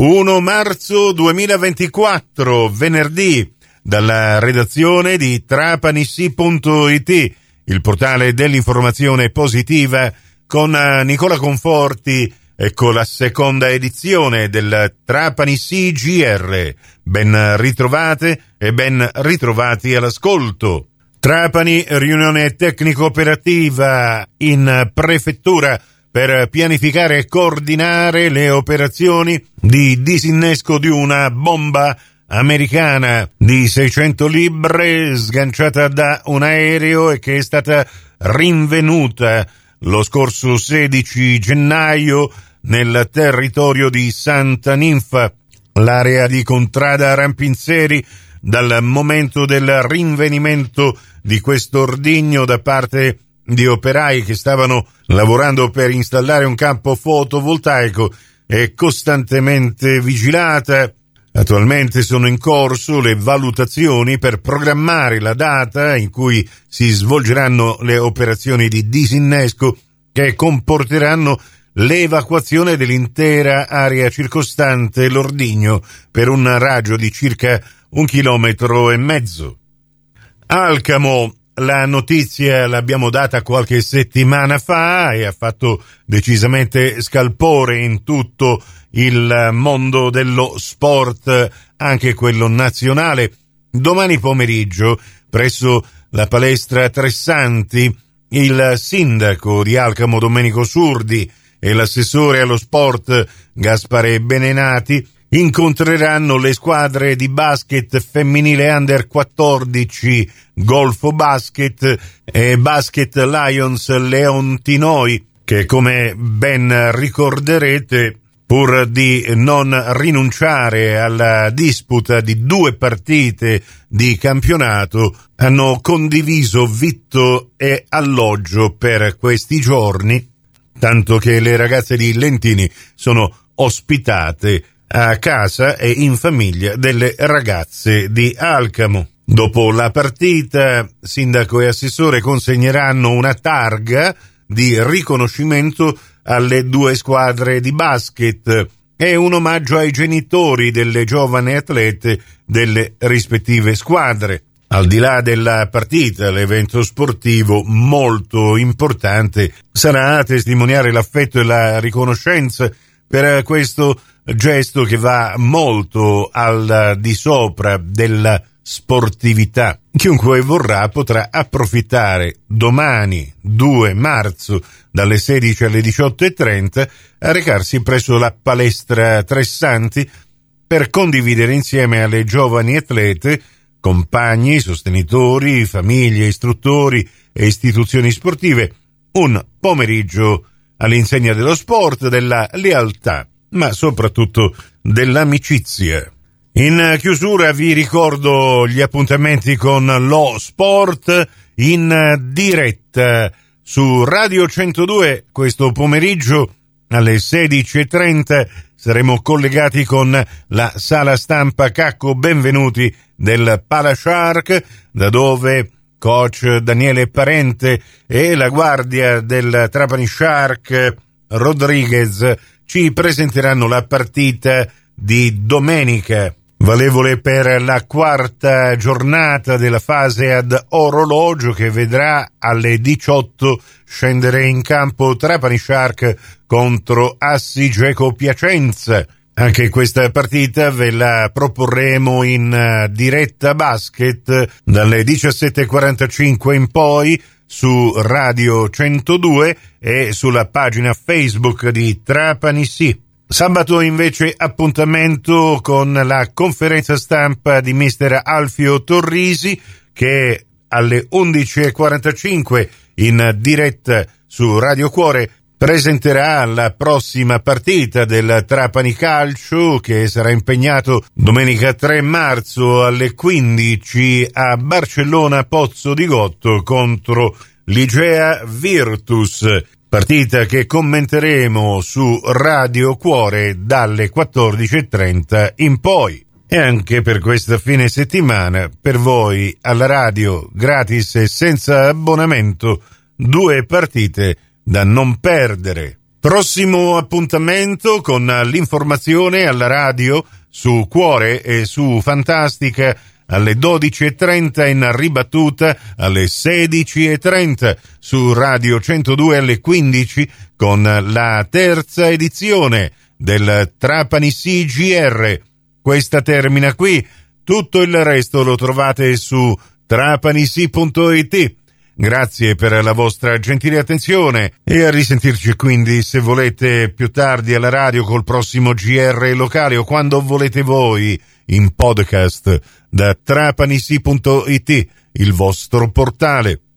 1 marzo 2024, venerdì, dalla redazione di trapanissi.it, il portale dell'informazione positiva, con eh, Nicola Conforti, ecco la seconda edizione del Trapani CGR. Ben ritrovate e ben ritrovati all'ascolto. Trapani, riunione tecnico-operativa in prefettura per pianificare e coordinare le operazioni di disinnesco di una bomba americana di 600 libbre sganciata da un aereo e che è stata rinvenuta lo scorso 16 gennaio nel territorio di Santa Ninfa, l'area di Contrada Rampinzeri, dal momento del rinvenimento di questo ordigno da parte di operai che stavano lavorando per installare un campo fotovoltaico è costantemente vigilata. Attualmente sono in corso le valutazioni per programmare la data in cui si svolgeranno le operazioni di disinnesco che comporteranno l'evacuazione dell'intera area circostante l'ordigno per un raggio di circa un chilometro e mezzo. Alcamo la notizia l'abbiamo data qualche settimana fa e ha fatto decisamente scalpore in tutto il mondo dello sport, anche quello nazionale. Domani pomeriggio, presso la palestra Tressanti, il sindaco di Alcamo Domenico Surdi e l'assessore allo sport Gaspare Benenati incontreranno le squadre di basket femminile under 14 Golfo Basket e Basket Lions Leontinoi che come ben ricorderete pur di non rinunciare alla disputa di due partite di campionato, hanno condiviso vitto e alloggio per questi giorni, tanto che le ragazze di Lentini sono ospitate a casa e in famiglia delle ragazze di Alcamo. Dopo la partita, sindaco e assessore consegneranno una targa di riconoscimento alle due squadre di basket e un omaggio ai genitori delle giovani atlete delle rispettive squadre. Al di là della partita, l'evento sportivo molto importante sarà a testimoniare l'affetto e la riconoscenza per questo gesto che va molto al di sopra della sportività. Chiunque vorrà potrà approfittare domani 2 marzo dalle 16 alle 18.30 a recarsi presso la palestra Tressanti per condividere insieme alle giovani atlete, compagni, sostenitori, famiglie, istruttori e istituzioni sportive un pomeriggio all'insegna dello sport, della lealtà ma soprattutto dell'amicizia. In chiusura vi ricordo gli appuntamenti con lo sport in diretta su Radio 102 questo pomeriggio alle 16.30 saremo collegati con la sala stampa Cacco Benvenuti del Palashark da dove coach Daniele Parente e la guardia del Trapani Shark Rodriguez ci presenteranno la partita di domenica, valevole per la quarta giornata della fase ad orologio che vedrà alle 18 scendere in campo Trapani Shark contro Assi Geco Piacenza. Anche questa partita ve la proporremo in diretta basket dalle 17.45 in poi su Radio 102 e sulla pagina Facebook di Trapani Sì. Sabato invece appuntamento con la conferenza stampa di mister Alfio Torrisi che alle 11.45 in diretta su Radio Cuore presenterà la prossima partita del Trapani Calcio che sarà impegnato domenica 3 marzo alle 15 a Barcellona Pozzo di Gotto contro Ligea Virtus. Partita che commenteremo su Radio Cuore dalle 14.30 in poi. E anche per questa fine settimana, per voi alla radio, gratis e senza abbonamento, due partite da non perdere. Prossimo appuntamento con l'informazione alla radio su Cuore e su Fantastica alle 12.30 in ribattuta alle 16.30 su Radio 102 alle 15 con la terza edizione del Trapani CGR. Questa termina qui, tutto il resto lo trovate su trapanisi.it. Grazie per la vostra gentile attenzione e a risentirci quindi se volete più tardi alla radio col prossimo GR locale o quando volete voi in podcast da trapanisi.it, il vostro portale.